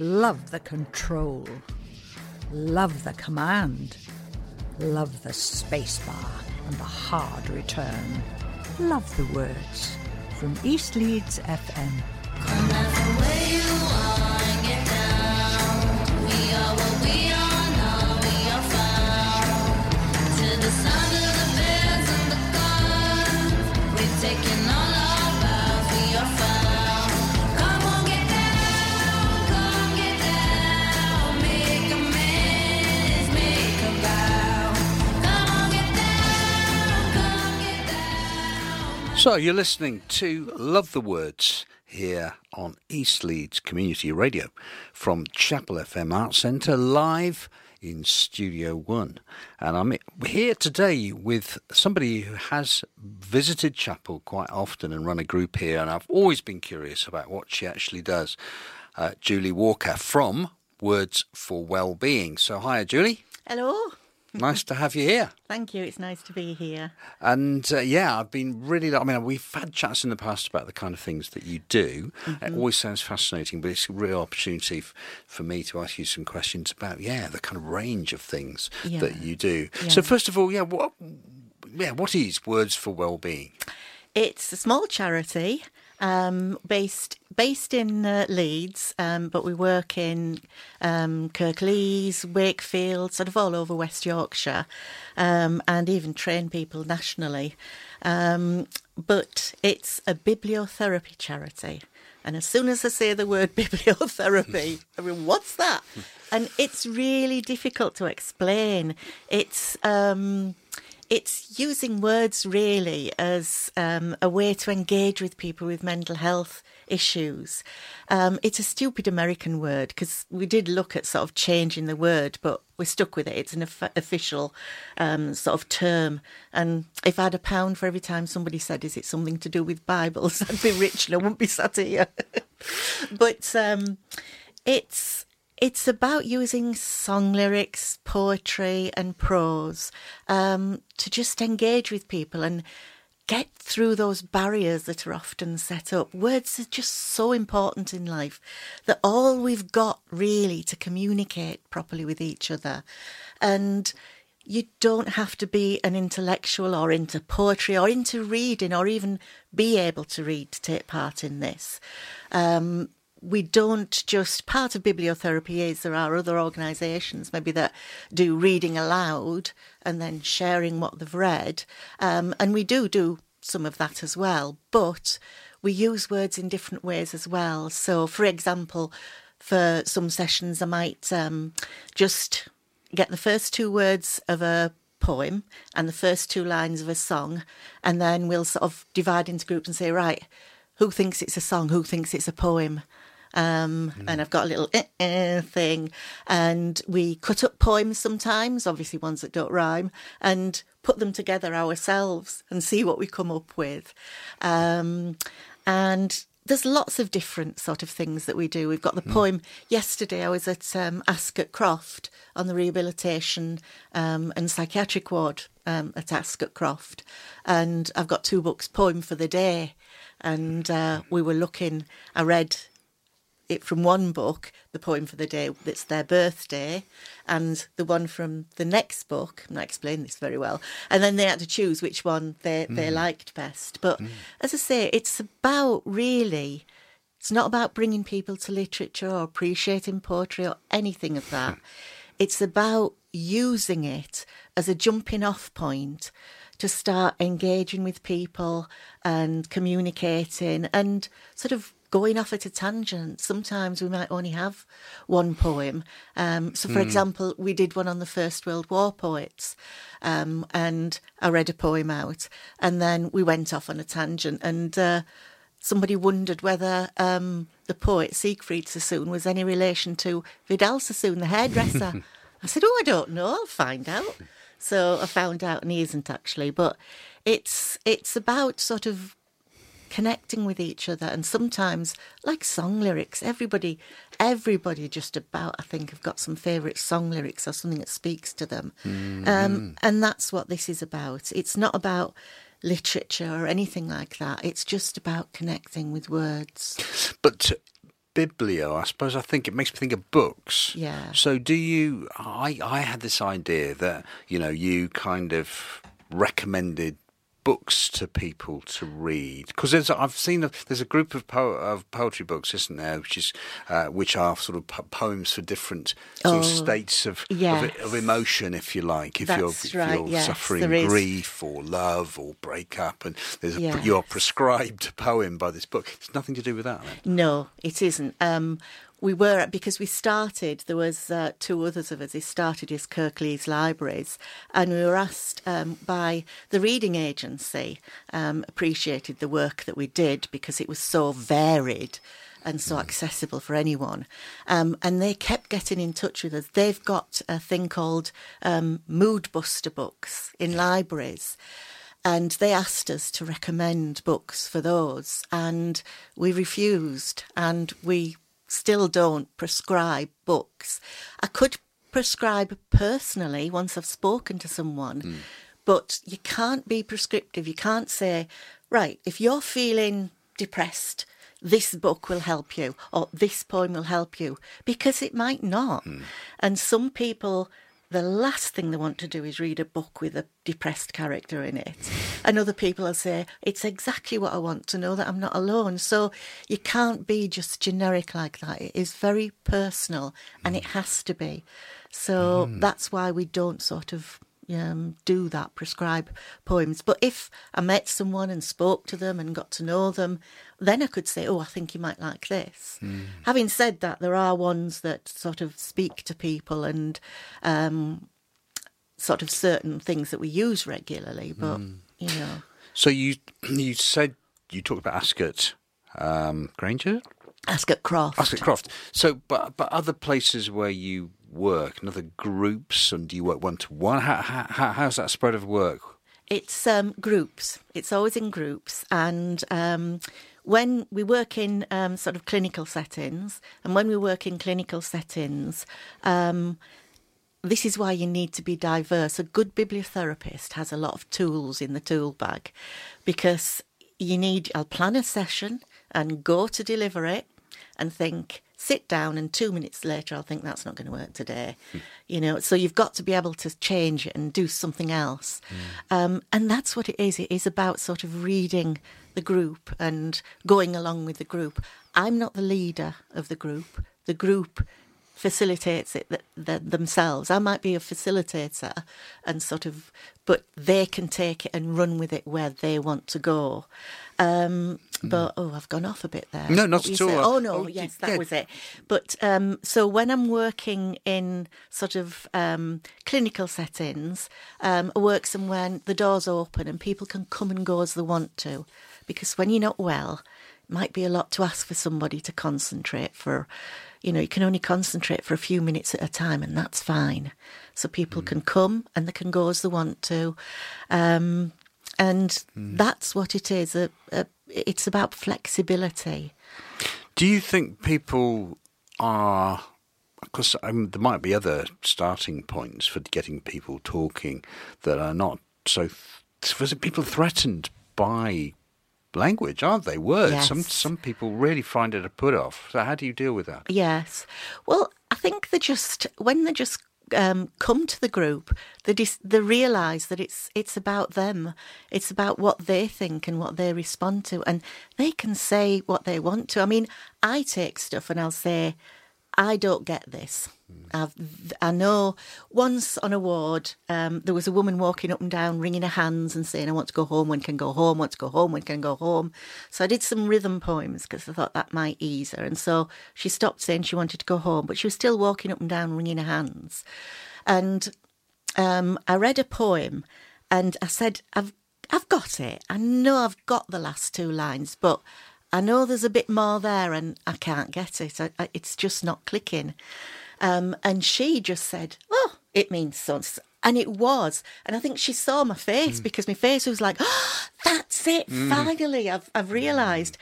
Love the control. Love the command. Love the spacebar and the hard return. Love the words. From East Leeds FM. So you're listening to Love the Words here on East Leeds Community Radio from Chapel FM Arts Centre live in Studio One. And I'm here today with somebody who has visited Chapel quite often and run a group here. And I've always been curious about what she actually does. Uh, Julie Walker from Words for Wellbeing. So, hi, Julie. Hello. Nice to have you here. Thank you. It's nice to be here. And uh, yeah, I've been really. I mean, we've had chats in the past about the kind of things that you do. It always sounds fascinating, but it's a real opportunity f- for me to ask you some questions about yeah the kind of range of things Yeah. that you do. Yeah. So first of all, yeah, what yeah what is Words for Wellbeing? It's a small charity um, based based in uh, Leeds, um, but we work in um, Kirklees, Wakefield, sort of all over West Yorkshire, um, and even train people nationally. Um, but it's a bibliotherapy charity. And as soon as I say the word bibliotherapy, I mean, what's that? And it's really difficult to explain. It's um, it's using words really as um, a way to engage with people with mental health issues. Um, it's a stupid American word because we did look at sort of changing the word, but we're stuck with it. It's an of- official um, sort of term. And if I had a pound for every time somebody said, "Is it something to do with Bibles?" I'd be rich and I wouldn't be sat here. but um, it's it's about using song lyrics, poetry, and prose um, to just engage with people and get through those barriers that are often set up. Words are just so important in life that all we've got really to communicate properly with each other. And you don't have to be an intellectual or into poetry or into reading or even be able to read to take part in this. Um, we don't just part of bibliotherapy is there are other organisations maybe that do reading aloud and then sharing what they've read, um, and we do do some of that as well. But we use words in different ways as well. So, for example, for some sessions, I might um, just get the first two words of a poem and the first two lines of a song, and then we'll sort of divide into groups and say, right, who thinks it's a song? Who thinks it's a poem? Um, And I've got a little eh, eh thing, and we cut up poems sometimes, obviously ones that don't rhyme, and put them together ourselves and see what we come up with. Um, and there's lots of different sort of things that we do. We've got the poem. Yesterday, I was at um, Ascot Croft on the rehabilitation um, and psychiatric ward um, at Ascot Croft, and I've got two books, poem for the day, and uh, we were looking. I read it from one book, the poem for the day that's their birthday, and the one from the next book. I'm not explaining this very well. And then they had to choose which one they, they hmm. liked best. But hmm. as I say, it's about really, it's not about bringing people to literature or appreciating poetry or anything of that. it's about using it as a jumping off point to start engaging with people and communicating and sort of going off at a tangent. Sometimes we might only have one poem. Um, so, for example, we did one on the First World War poets, um, and I read a poem out, and then we went off on a tangent, and uh, somebody wondered whether um, the poet Siegfried Sassoon was any relation to Vidal Sassoon, the hairdresser. I said, "Oh, I don't know. I'll find out." So I found out, and he isn't actually. But it's it's about sort of connecting with each other and sometimes like song lyrics everybody everybody just about i think have got some favorite song lyrics or something that speaks to them um, and that's what this is about it's not about literature or anything like that it's just about connecting with words But biblio, I suppose I think it makes me think of books. Yeah. So do you? I I had this idea that you know you kind of recommended books to people to read because there's I've seen a, there's a group of po- of poetry books, isn't there, which is uh, which are sort of po- poems for different sort of Oh, states of, yes. of of emotion, if you like. If you're, if right, you're yes, suffering grief or love or breakup, and there's a, Yes. you're prescribed a poem by this book. It's nothing to do with that. No, it isn't. Um, we were because we started. There was uh, two others of us. He started his Kirklees Libraries, and we were asked um, by the reading agency. Um, appreciated the work that we did because it was so varied and so accessible for anyone. Um, and they kept getting in touch with us. They've got a thing called um, Mood Buster books in libraries and they asked us to recommend books for those and we refused and we still don't prescribe books. I could prescribe personally once i've spoken to someone mm. but you can't be prescriptive. You can't say right if you're feeling depressed this book will help you or this poem will help you because it might not. Mm. And some people the last thing they want to do is read a book with a depressed character in it. And other people will say, it's exactly what I want to know that I'm not alone. So you can't be just generic like that. It is very personal and it has to be. So mm. that's why we don't sort of um, do that, prescribe poems. But if I met someone and spoke to them and got to know them, then I could say, oh, I think you might like this. Having said that, there are ones that sort of speak to people and um, sort of certain things that we use regularly, but, you know. So you you said you talked about Ascot um, Granger, Ascot Croft. Ascot Croft. So, but but other places where you work and other groups, and do you work one to one? How, how how's that spread of work? It's um, groups. It's always in groups, and um, when we work in um, sort of clinical settings, and when we work in clinical settings, um, this is why you need to be diverse. A good bibliotherapist has a lot of tools in the tool bag, because you need. I'll plan a session and go to deliver it, and think. Sit down, and two minutes later, I'll think that's not going to work today. You know, so you've got to be able to change it and do something else. Um, and that's what it is. It is about sort of reading the group and going along with the group. I'm not the leader of the group. The group facilitates it th- th- themselves. I might be a facilitator and sort of, but they can take it and run with it where they want to go. Um, but oh, I've gone off a bit there. No, not at all. Oh no, Oh, yes, yeah. that was it. But um, so when I'm working in sort of um, clinical settings, um, I work somewhere and the doors open and people can come and go as they want to, because when you're not well, it might be a lot to ask for somebody to concentrate for. You know, you can only concentrate for a few minutes at a time, and that's fine. So people can come and they can go as they want to. Um, and that's what it is. A, a, it's about flexibility. Do you think people are? Because um, there might be other starting points for getting people talking that are not so. Was it people threatened by language, aren't they? Words. Some some people really find it a put off. So how do you deal with that? Yes. Well, I think they just when they just um, come to the group, they dis- they realise that it's it's about them. It's about what they think and what they respond to, and they can say what they want to. I mean, I take stuff and I'll say, I don't get this. I've, I know once on a ward, um, there was a woman walking up and down, wringing her hands and saying, I want to go home, when can go home, want to go home, when can go home. So I did some rhythm poems because I thought that might ease her. And so she stopped saying she wanted to go home, but she was still walking up and down, wringing her hands. And um, I read a poem and I said, I've, I've got it. I know I've got the last two lines, but I know there's a bit more there and I can't get it. I, I, it's just not clicking. Um, and she just said, Oh, it means so. And it was. And I think she saw my face because my face was like, oh, That's it. Finally, I've, I've realised.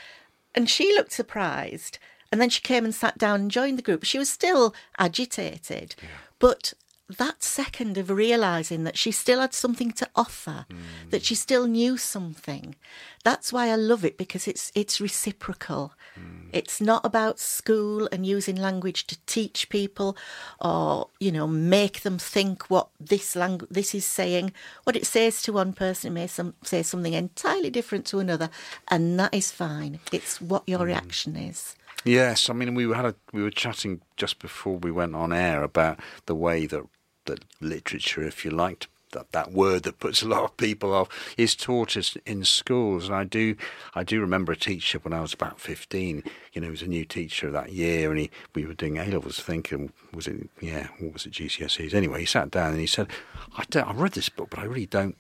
And she looked surprised. And then she came and sat down and joined the group. She was still agitated. But that second of realizing that she still had something to offer, mm. that she still knew something. That's why I love it because it's it's reciprocal. Mm. It's not about school and using language to teach people or you know make them think what this language this is saying. What it says to one person may some, say something entirely different to another, and that is fine. It's what your mm. reaction is. Yes, I mean we had a, we were chatting just before we went on air about the way that that literature, if you liked, that, that word that puts a lot of people off is taught us in schools. And I do I do remember a teacher when I was about fifteen. You know, he was a new teacher that year, and he we were doing A levels. Thinking was it yeah what was it GCSEs? Anyway, he sat down and he said, I don't, I read this book, but I really don't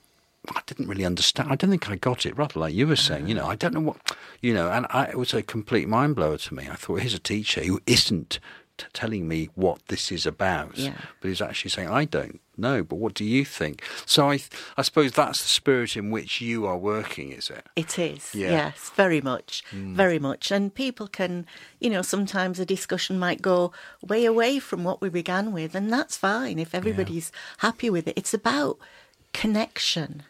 I didn't really understand. I don't think I got it. Rather like you were saying, you know, I don't know what, you know, and I, it was a complete mind blower to me. I thought, here's a teacher who isn't t- telling me what this is about, yeah. but he's actually saying, I don't know, but what do you think? So I, I suppose that's the spirit in which you are working, is it? It is, yeah. yes, very much, mm. very much. And people can, you know, sometimes a discussion might go way away from what we began with, and that's fine if everybody's yeah. happy with it. It's about connection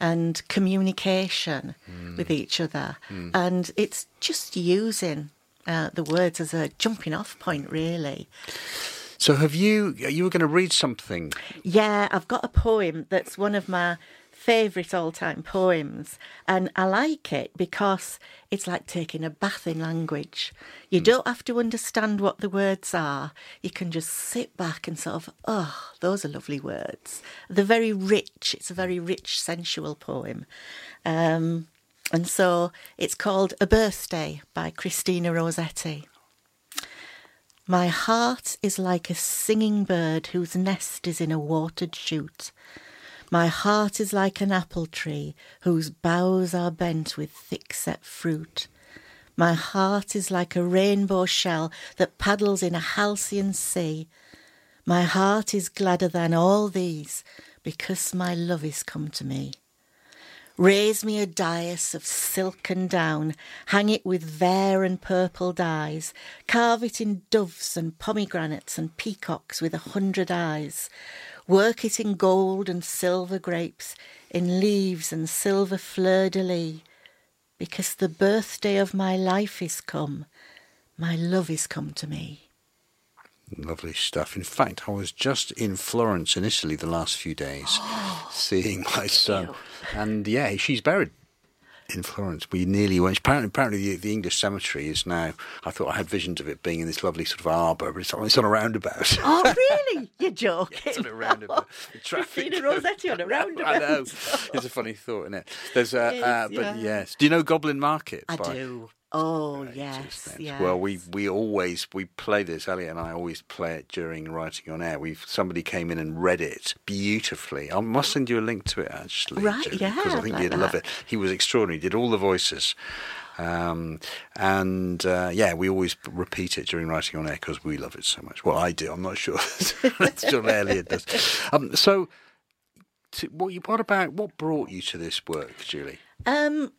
and communication mm. with each other. Mm. And it's just using uh, the words as a jumping off point, really. So, have you? You were going to read something? Yeah, I've got a poem that's one of my favourite all time poems. And I like it because it's like taking a bath in language. You mm. don't have to understand what the words are. You can just sit back and sort of, oh, those are lovely words. They're very rich. It's a very rich, sensual poem. Um, and so it's called A Birthday by Christina Rossetti. My heart is like a singing bird whose nest is in a watered shoot. My heart is like an apple tree whose boughs are bent with thick set fruit. My heart is like a rainbow shell that paddles in a halcyon sea. My heart is gladder than all these because my love is come to me. Raise me a dais of silken down, hang it with vair and purple dyes, carve it in doves and pomegranates and peacocks with a hundred eyes, work it in gold and silver grapes, in leaves and silver fleur de lis, because the birthday of my life is come, my love is come to me. Lovely stuff. In fact, I was just in Florence in Italy the last few days, seeing my son, and yeah, she's buried in Florence. We nearly went. Apparently, apparently the, the, English cemetery is now. I thought I had visions of it being in this lovely sort of arbour, but it's on, it's on a roundabout. Oh, really? You're joking? yeah, it's on a roundabout. The traffic. Christina Rossetti on a roundabout. I know. It's a funny thought, isn't it? There's a, uh, but yeah. yes. Do you know Goblin Market? I by, do. Oh yes, yes. Well, we we always we play this. Elliot and I always play it during writing on air. We've somebody came in and read it beautifully. I must send you a link to it actually, right? Julie, yeah, because I think like you'd that. love it. He was extraordinary. He did all the voices. Um, and uh, yeah, we always repeat it during writing on air because we love it so much. Well, I do. I'm not sure. sure Elliot does. Um, so, to, what, what about what brought you to this work, Julie? Um,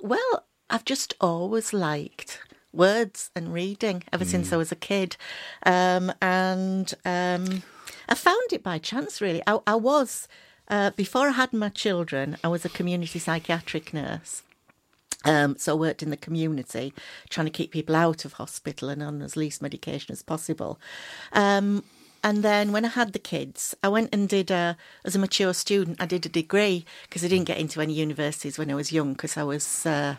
well, I've just always liked words and reading ever mm. since I was a kid. Um, and um, I found it by chance, really. I, I was, uh, before I had my children, I was a community psychiatric nurse. Um, so I worked in the community, trying to keep people out of hospital and on as least medication as possible. Um, and then when I had the kids, I went and did, a, as a mature student, I did a degree because I didn't get into any universities when I was young because I was uh,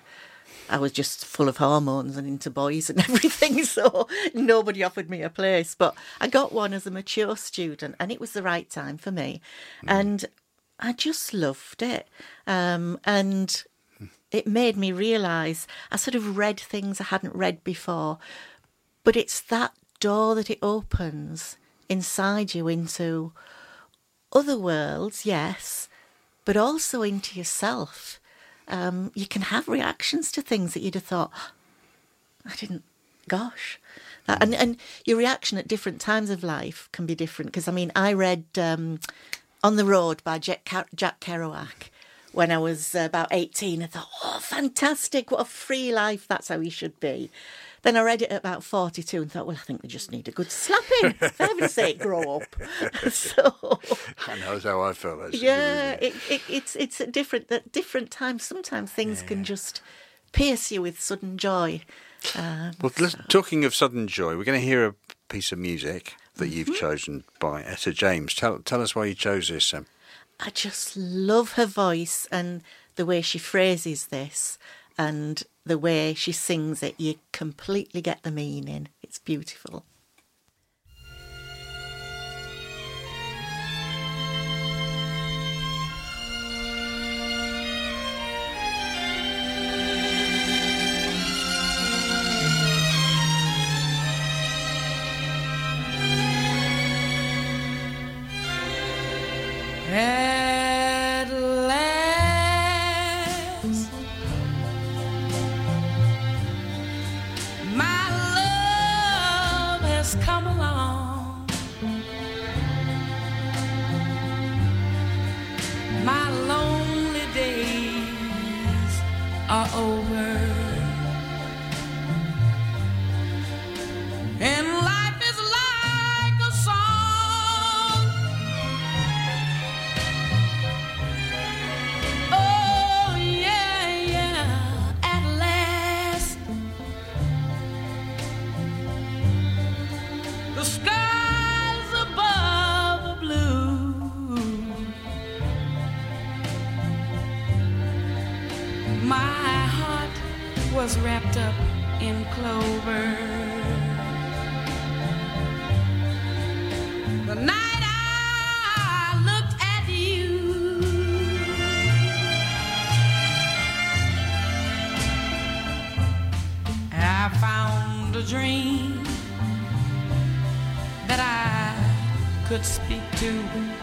I was just full of hormones and into boys and everything, so nobody offered me a place. But I got one as a mature student, and it was the right time for me. Mm. And I just loved it. Um, and it made me realise I sort of read things I hadn't read before. But it's that door that it opens inside you into other worlds, yes, but also into yourself um, you can have reactions to things that you'd have thought, I didn't, gosh. That, and, and your reaction at different times of life can be different. Because, I mean, I read um, On the Road by Jack, Jack Kerouac when I was about 18. I thought, oh, fantastic, what a free life, that's how he should be. Then I read it at about 42 and thought, well, I think they just need a good slapping. For heaven's sake, grow up. so, I know how I felt. That's yeah, it, it, it's it's at different at different times. Sometimes things can just pierce you with sudden joy. Um, Well, let's, talking of sudden joy, we're going to hear a piece of music that you've Mm-hmm. chosen by Etta James. Tell tell us why you chose this. Um, I just love her voice and the way she phrases this and the way she sings it. You completely get the meaning. It's beautiful. Dream that I could speak to,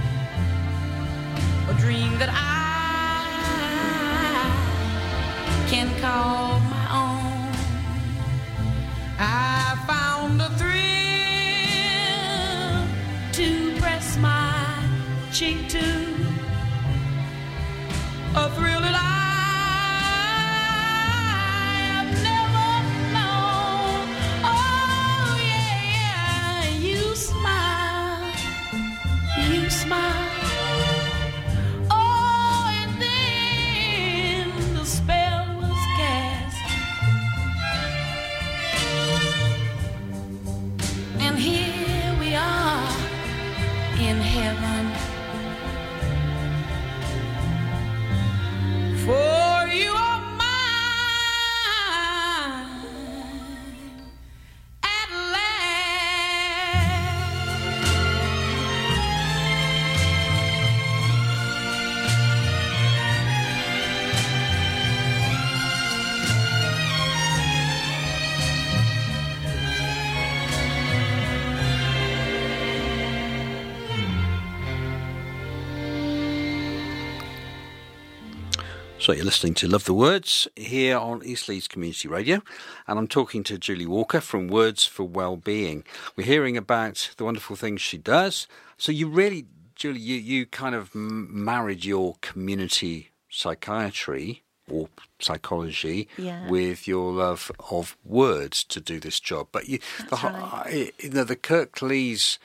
So you're listening to Love the Words here on East Leeds Community Radio, and I'm talking to Julie Walker from Words for Wellbeing. We're hearing about the wonderful things she does. So you really, Julie, you, you kind of m- married your community psychiatry or psychology Yeah. with your love of words to do this job. But you, the, ho- I- you know, the Kirklees,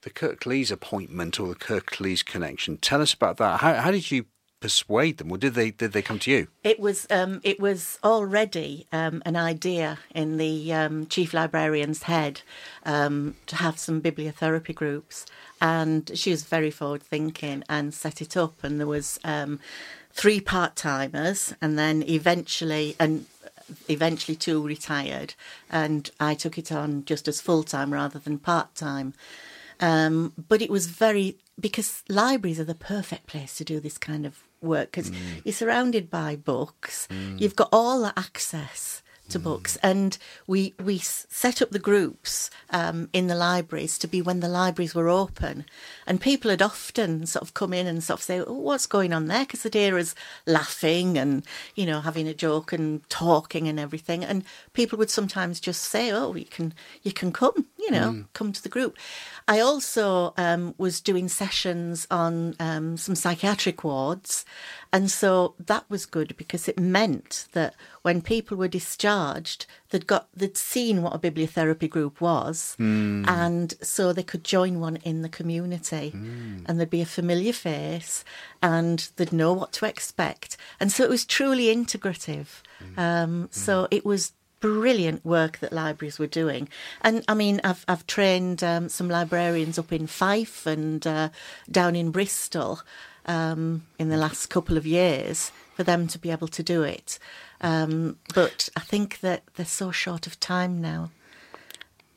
the Kirklees appointment or the Kirklees connection. Tell us about that. How, how did you persuade them, or did they did they come to you? It was um, it was already um, an idea in the um, chief librarian's head um, to have some bibliotherapy groups, and she was very forward thinking and set it up. And there was um, three part timers, and then eventually and eventually two retired, and I took it on just as full time rather than part time. Um, but it was very because libraries are the perfect place to do this kind of work because mm. you're surrounded by books. Mm. You've got all the access to books, and we we set up the groups um, in the libraries to be when the libraries were open, and people had often sort of come in and sort of say, oh, "What's going on there?" Because the dear is laughing and you know having a joke and talking and everything, and people would sometimes just say, "Oh, you can you can come, you know, come to the group." I also um, was doing sessions on um, some psychiatric wards, And so that was good because it meant that when people were discharged, they'd got they'd seen what a bibliotherapy group was, and so they could join one in the community, and there'd be a familiar face, and they'd know what to expect, and so it was truly integrative. Um, so it was brilliant work that libraries were doing. And I mean, I've I've trained um, some librarians up in Fife and uh, down in Bristol um, in the last couple of years for them to be able to do it. Um, but I think that they're so short of time now.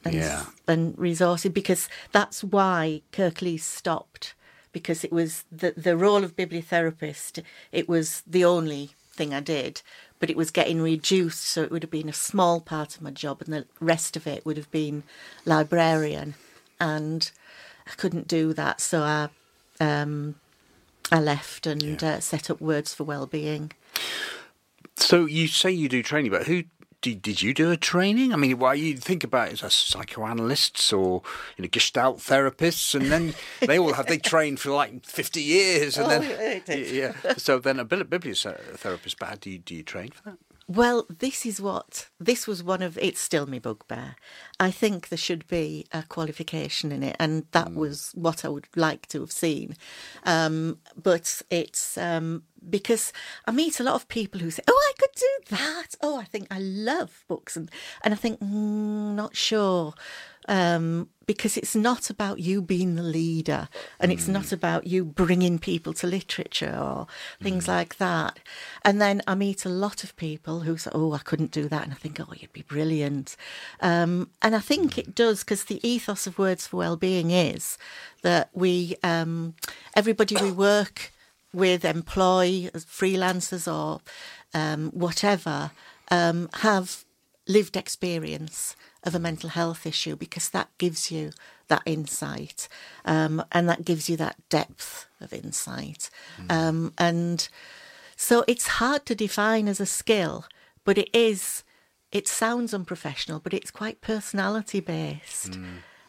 And, Yeah. and resources because that's why Kirklees stopped because it was the the role of bibliotherapist. It was the only thing I did, but it was getting reduced, so it would have been a small part of my job, and the rest of it would have been librarian, and I couldn't do that, so I um, I left and uh, set up Words for Wellbeing. So you say you do training, but who did, did you do a training? I mean, why you think about it as psychoanalysts or you know Gestalt therapists, and then they all have they train for like fifty years, and Oh, then yeah. So then a bibli- bibliotherapist, but how do you do you train for that? Well, this is what this was one of. It's still my bugbear. I think there should be a qualification in it, and that was what I would like to have seen. Um, but it's um, because I meet a lot of people who say, "Oh, I could do that." Oh, I think I love books, and and I think mm, not sure. Um, because it's not about you being the leader and it's not about you bringing people to literature or things like that. And then I meet a lot of people who say, Oh, I couldn't do that. And I think, Oh, you'd be brilliant. Um, and I think it does because the ethos of Words for Wellbeing is that we, um, everybody we work with, employ as freelancers or um, whatever, um, have lived experience of a mental health issue because that gives you that insight um, and that gives you that depth of insight. Um, and so it's hard to define as a skill, but it is, it sounds unprofessional, but it's quite personality based.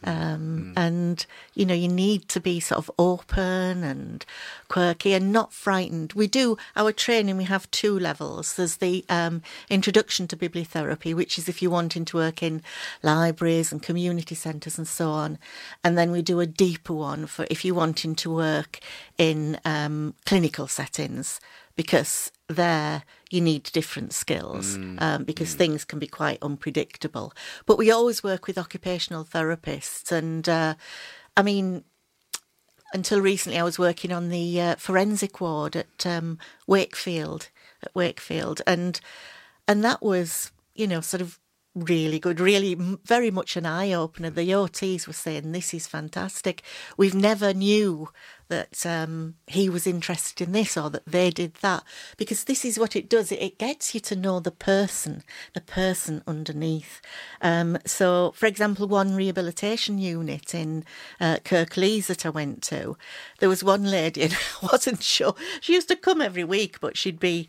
Um, And, you know, you need to be sort of open and quirky and not frightened. We do our training, we have two levels. There's the um, introduction to bibliotherapy, which is if you're wanting to work in libraries and community centres and so on. And then we do a deeper one for if you're wanting to work in um, clinical settings because there you need different skills um, because things can be quite unpredictable. But we always work with occupational therapists, and uh, I mean, until recently, I was working on the uh, forensic ward at um, Wakefield, at Wakefield, and and that was you know sort of really good, really very much an eye opener. The OTs were saying this is fantastic. We've never knew that um, he was interested in this or that they did that because this is what it does. It, gets you to know the person, the person underneath. Um, so, for example, one rehabilitation unit in uh, Kirklees that I went to, there was one lady and I wasn't sure. She used to come every week, but she'd be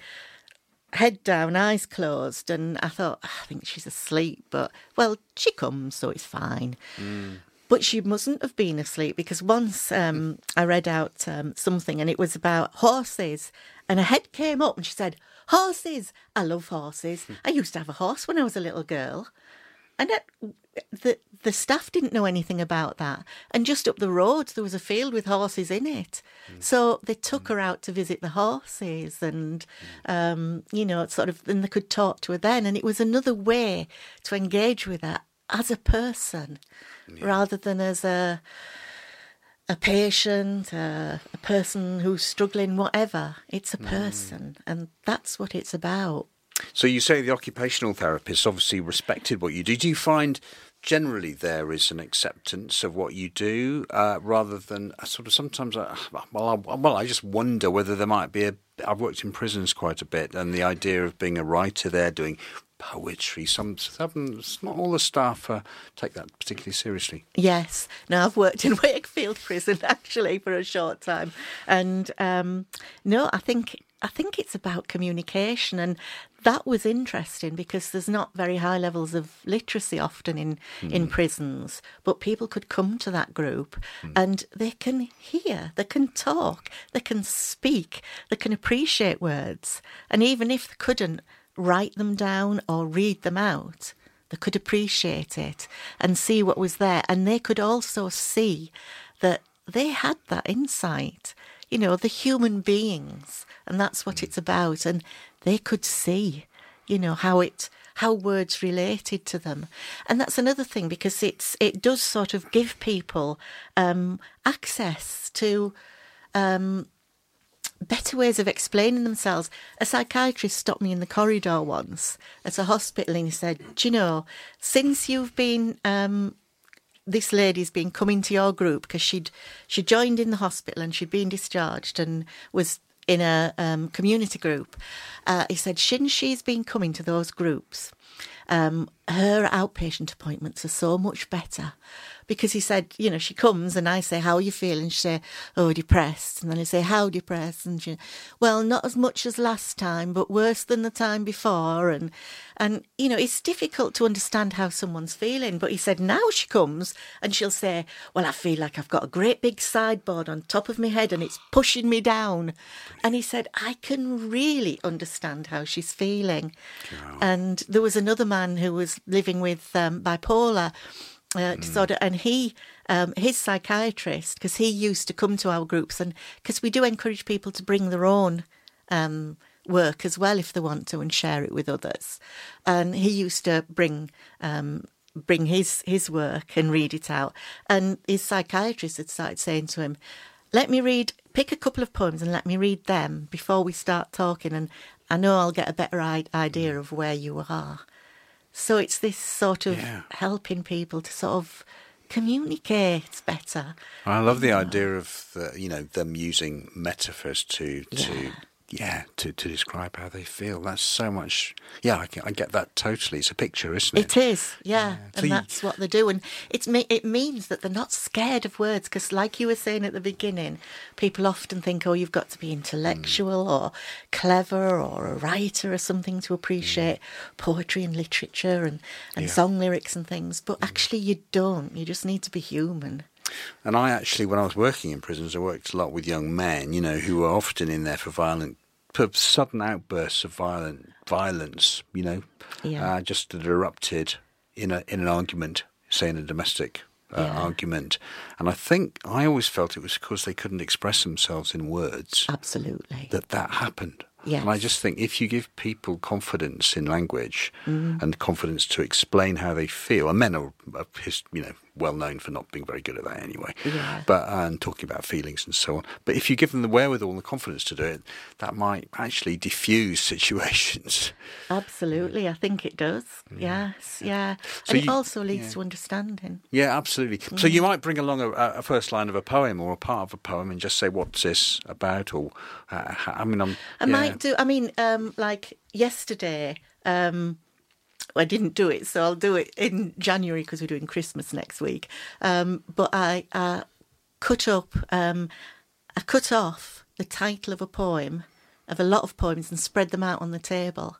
head down, eyes closed, and I thought, "Ah, I think she's asleep, but well, she comes, so it's fine. But she mustn't have been asleep because once um, I read out um, something and it was about horses, and her head came up and she said, Horses! I love horses. I used to have a horse when I was a little girl. And the the staff didn't know anything about that. And just up the road, there was a field with horses in it. Hmm. So they took hmm. her out to visit the horses, and hmm. um, you know, sort of, and they could talk to her then. And it was another way to engage with her as a person, rather than as a a patient, a, a person who's struggling, whatever. It's a person, and that's what it's about. So you say the occupational therapists obviously respected what you do. Do you find generally there is an acceptance of what you do uh, rather than sort of sometimes? Well, I, well, I just wonder whether there might be a. I've worked in prisons quite a bit, and the idea of being a writer there, doing poetry. Some, some not all the staff uh, take that particularly seriously. Yes. Now I've worked in Wakefield Prison actually for a short time, and um, no, I think I think it's about communication, and that was interesting because there's not very high levels of literacy often in in hmm. prisons, but people could come to that group hmm. and they can hear, they can talk, they can speak, they can appreciate words, and even if they couldn't write them down or read them out, they could appreciate it and see what was there, and they could also see that they had that insight. You know, the human beings, and that's what it's about. And they could see, you know, how it how words related to them, and that's another thing because it's it does sort of give people um, access to um, better ways of explaining themselves. A psychiatrist stopped me in the corridor once at a hospital and he said, Do you know, since you've been, um, this lady's been coming to your group because she'd, she joined in the hospital and she'd been discharged and was in a um, community group. Uh, he said, since she's been coming to those groups, um, her outpatient appointments are so much better because he said, you know, she comes and I say, how are you feeling? She say, oh, depressed. And then I say, how depressed? And she, well, not as much as last time, but worse than the time before. And, and, you know, it's difficult to understand how someone's feeling. But he said, now she comes and she'll say, well, I feel like I've got a great big sideboard on top of my head and it's pushing me down. And he said, I can really understand how she's feeling. And there was another man who was living with um, bipolar uh, disorder, and he, um, his psychiatrist, because he used to come to our groups, and because we do encourage people to bring their own um, work as well if they want to and share it with others, and he used to bring. Um, bring his his work and read it out. And his psychiatrist had started saying to him let me read pick a couple of poems and let me read them before we start talking and i know i'll get a better I- idea of where you are so it's this sort of Yeah. helping people to sort of communicate better. I love the uh, idea of the, you know them using metaphors to to Yeah. yeah to, to describe how they feel. That's so much. Yeah, I, I get that totally. It's a picture, isn't it? It is, yeah, So and you- that's what they do, and it's it means that they're not scared of words because, like you were saying at the beginning, people often think, oh, you've got to be intellectual mm. or clever or a writer or something to appreciate mm. poetry and literature and and Yeah. song lyrics and things, but mm. actually you don't. You just need to be human. And I actually, when I was working in prisons, I worked a lot with young men, you know, who were often in there for violent, for sudden outbursts of violent violence, you know, Yeah. uh, just that erupted in a in an argument, say in a domestic uh, Yeah. argument. And I think I always felt it was because they couldn't express themselves in words Absolutely. that that happened. Yes. And I just think if you give people confidence in language Mm-hmm. and confidence to explain how they feel, and men are, you know well known for not being very good at that anyway, Yeah. but and talking about feelings and so on. But if you give them the wherewithal and the confidence to do it, that might actually diffuse situations. Absolutely, I think it does. Yes, yeah, So and it also leads yeah. to understanding. Yeah, absolutely. So Mm. you might bring along a, a first line of a poem or a part of a poem and just say, "What's this about?" Or, uh, I mean, I'm. I yeah. might do. I mean, um, like yesterday, um, I didn't do it, so I'll do it in January because we're doing Christmas next week. Um, but I, I cut up, um, I cut off the title of a poem, of a lot of poems, and spread them out on the table,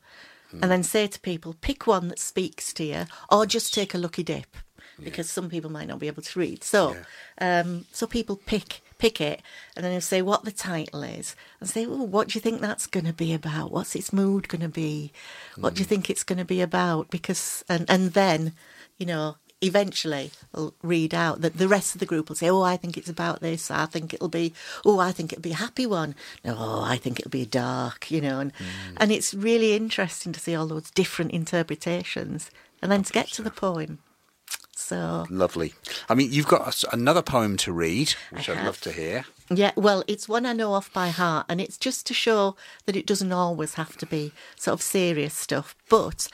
and then say to people, pick one that speaks to you, or just take a lucky dip. Because some people might not be able to read, so um, so people pick pick it, and then they'll say what the title is, and say, "Oh, what do you think that's going to be about? What's its mood going to be? What do you mm. think it's going to be about?" Because and and then, you know, eventually I'll read out that the rest of the group will say, "Oh, I think it's about this. I think it'll be. Oh, I think it'll be a happy one. No, I think it'll be dark." You know, and mm. and it's really interesting to see all those different interpretations, and then to get to the poem. So Lovely. I mean, you've got another poem to read, which I I'd have. love to hear. Yeah, well, it's one I know off by heart, and it's just to show that it doesn't always have to be sort of serious stuff. But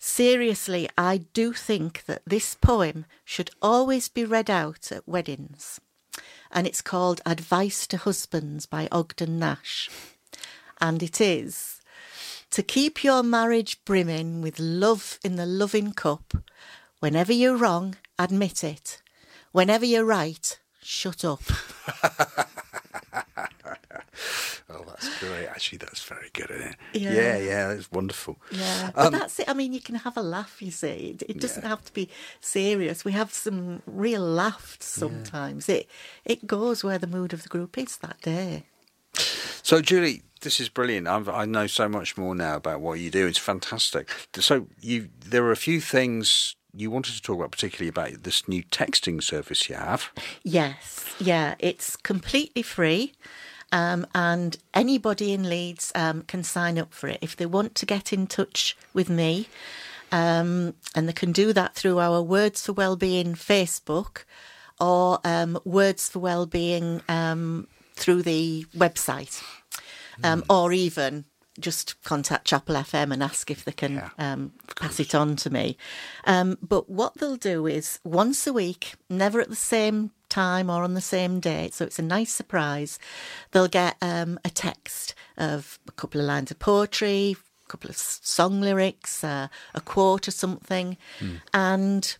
seriously, I do think that this poem should always be read out at weddings. And it's called Advice to Husbands by Ogden Nash. And it is to keep your marriage brimming with love in the loving cup. Whenever you're wrong, admit it. Whenever you're right, shut up. Oh, that's great. Actually, that's very good, isn't it? Yeah. yeah, yeah that's wonderful. Yeah, but Um, that's it. I mean, you can have a laugh. You see, it, it doesn't have to be serious. We have some real laughs sometimes. It it goes where the mood of the group is that day. So, Julie, this is brilliant. I've, I know so much more now about what you do. It's fantastic. So, you there are a few things you wanted to talk about, particularly about this new texting service you have. Yes, yeah, it's completely free. Um, and anybody in Leeds um, can sign up for it if they want to get in touch with me. Um, and they can do that through our Words for Wellbeing Facebook or um, Words for Wellbeing um, through the website, um, or even just contact Chapel FM and ask if they can Yeah, um, pass it on to me. Um, but what they'll do is once a week, never at the same time or on the same day, so it's a nice surprise. They'll get um, a text of a couple of lines of poetry, a couple of song lyrics, uh, a quote or something, and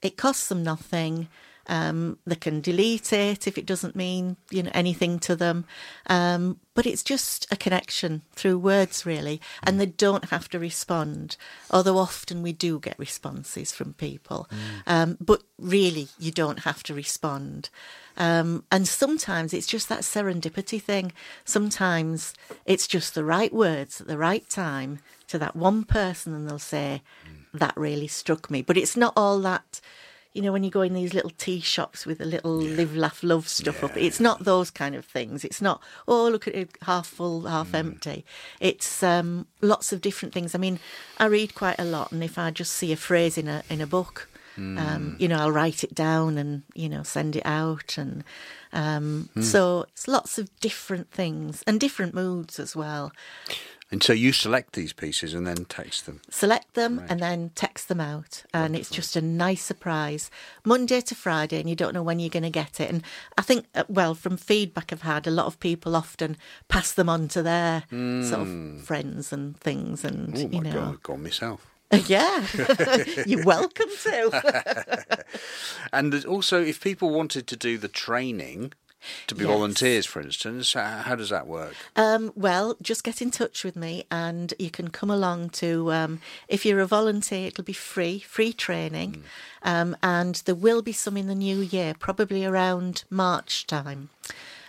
it costs them nothing. Um, they can delete it if it doesn't mean you know anything to them, um, but it's just a connection through words, really, and they don't have to respond. Although often we do get responses from people, um, but really you don't have to respond. Um, and sometimes it's just that serendipity thing. Sometimes it's just the right words at the right time to that one person, and they'll say, That really struck me. But it's not all that, you know, when you go in these little tea shops with a little live, laugh, love stuff up, it's not those kind of things. It's not, oh, look at it, half full, half empty. It's um, lots of different things. I mean, I read quite a lot, and if I just see a phrase in a, in a book, um, you know, I'll write it down and you know send it out, and um, so it's lots of different things and different moods as well. And so you select these pieces and then text them. Select them and then text them out, and it's just a nice surprise. Monday to Friday, and you don't know when you're going to get it. And I think, uh, well, from feedback I've had, a lot of people often pass them on to their sort of friends and things, and Oh you know, god, I've gone myself. yeah, you're welcome to. And also, if people wanted to do the training to be Yes. volunteers, for instance, how does that work? Um, well, just get in touch with me and you can come along to, um, if you're a volunteer, it'll be free, free training. Um, and there will be some in the new year, probably around March time.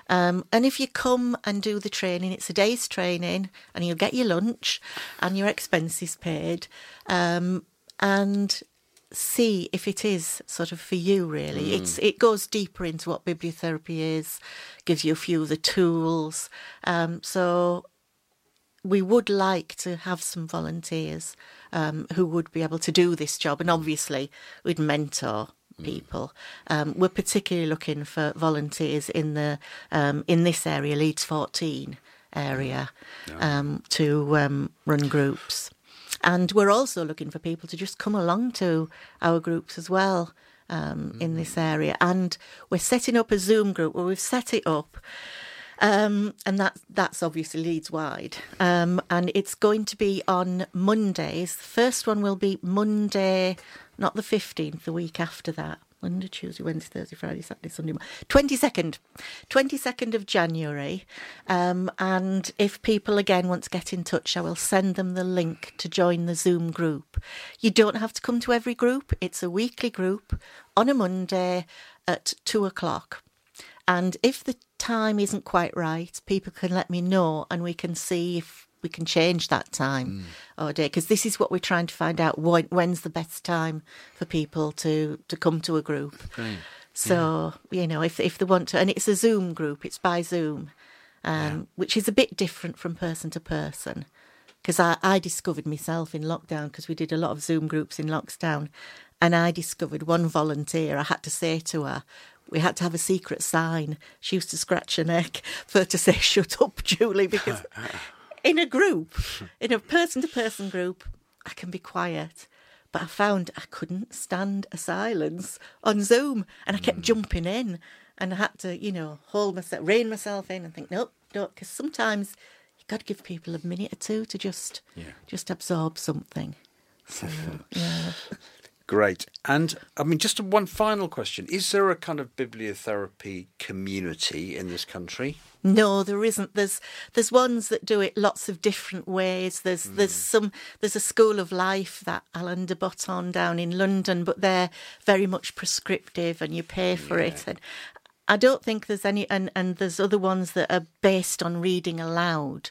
Um, and if you come and do the training, it's a day's training and you'll get your lunch and your expenses paid. Um, and see if it is sort of for you really. It's it goes deeper into what bibliotherapy is gives you a few of the tools. Um, so we would like to have some volunteers um, who would be able to do this job. And obviously we'd mentor people. Um, we're particularly looking for volunteers in the um, in this area leeds 14 area um, to um, run groups and we're also looking for people to just come along to our groups as well um, in this area. And we're setting up a Zoom group where we've set it up. Um, and that that's obviously Leeds wide, um, and it's going to be on Mondays. The first one will be Monday, not the fifteenth, the week after that. Monday, Tuesday, Wednesday, Thursday, Friday, Saturday, Sunday, twenty second, twenty second of January. Um, and if people again want to get in touch, I will send them the link to join the Zoom group. You don't have to come to every group. It's a weekly group on a Monday at two o'clock. And if the time isn't quite right, people can let me know and we can see if we can change that time or day. Because this is what we're trying to find out when, when's the best time for people to, to come to a group. So, you know, if, if they want to, and it's a Zoom group, it's by Zoom, um, which is a bit different from person to person. Because I, I discovered myself in lockdown, because we did a lot of Zoom groups in lockdown, and I discovered one volunteer, I had to say to her, we had to have a secret sign. She used to scratch her neck for her to say, Shut up, Julie, because in a group, in a person to person group, I can be quiet. But I found I couldn't stand a silence on Zoom and I kept jumping in and I had to, you know, hold myself, rein myself in and think, nope, no, because sometimes you've got to give people a minute or two to just, Yeah. just absorb something. So, yeah. Great. And I mean, just one final question: Is there a kind of bibliotherapy community in this country? No, there isn't. There's there's ones that do it lots of different ways. There's there's some there's a school of life that Alain de Botton down in London, but they're very much prescriptive and you pay for it. And I don't think there's any and, and there's other ones that are based on reading aloud.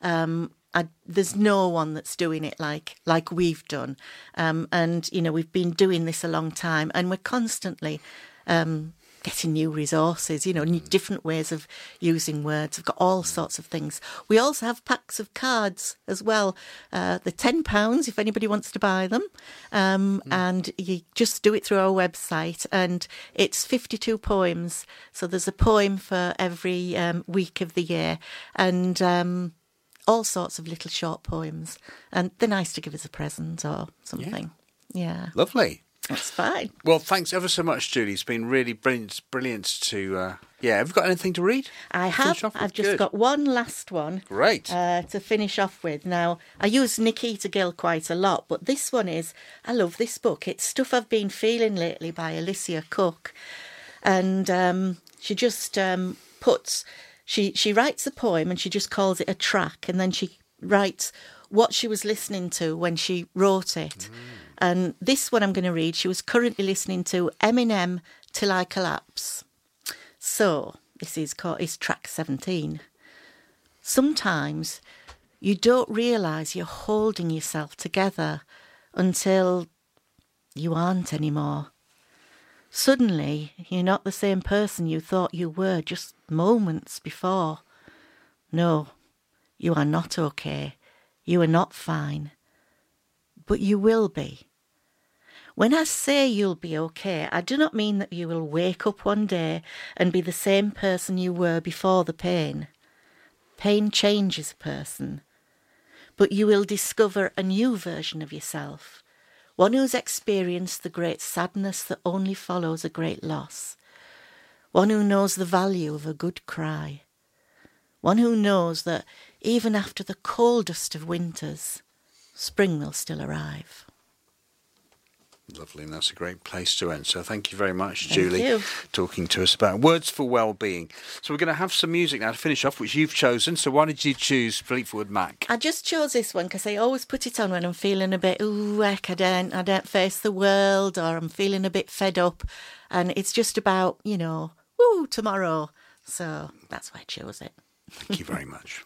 Um, I, there's no one that's doing it like like we've done, um, and you know we've been doing this a long time, and we're constantly um, getting new resources. You know, new, different ways of using words. We've got all sorts of things. We also have packs of cards as well. Uh, they're ten pounds if anybody wants to buy them, um, and you just do it through our website, and it's fifty-two poems. So there's a poem for every um, week of the year, and um, all sorts of little short poems, and they're nice to give as a present or something. Yeah, Lovely. that's fine. Well, thanks ever so much, Julie. It's been really brilliant, brilliant to. Uh, yeah, have you got anything to read? I have. I've just Good. got one last one. Great. Uh, to finish off with. Now, I use Nikita Gill quite a lot, but this one is. I love this book. It's Stuff I've Been Feeling Lately by Alicia Cook, and um, she just um, puts. She she writes a poem and she just calls it a track, and then she writes what she was listening to when she wrote it. Mm. And this one I'm going to read. She was currently listening to Eminem "Till I Collapse." So this is called is track 17. Sometimes you don't realise you're holding yourself together until you aren't anymore. Suddenly, you're not the same person you thought you were just moments before. No, you are not okay. You are not fine. But you will be. When I say you'll be okay, I do not mean that you will wake up one day and be the same person you were before the pain. Pain changes a person. But you will discover a new version of yourself, one who's experienced the great sadness that only follows a great loss, one who knows the value of a good cry, one who knows that even after the coldest of winters, spring will still arrive. Lovely, and that's a great place to end. So thank you very much, Thank Julie, you. talking to us about words for well-being. So we're going to have some music now to finish off, which you've chosen. So why did you choose Fleetwood Mac? I just chose this one because I always put it on when I'm feeling a bit ooh heck I don't I don't face the world or I'm feeling a bit fed up, and it's just about you know woo tomorrow. So that's why I chose it. Thank you very much.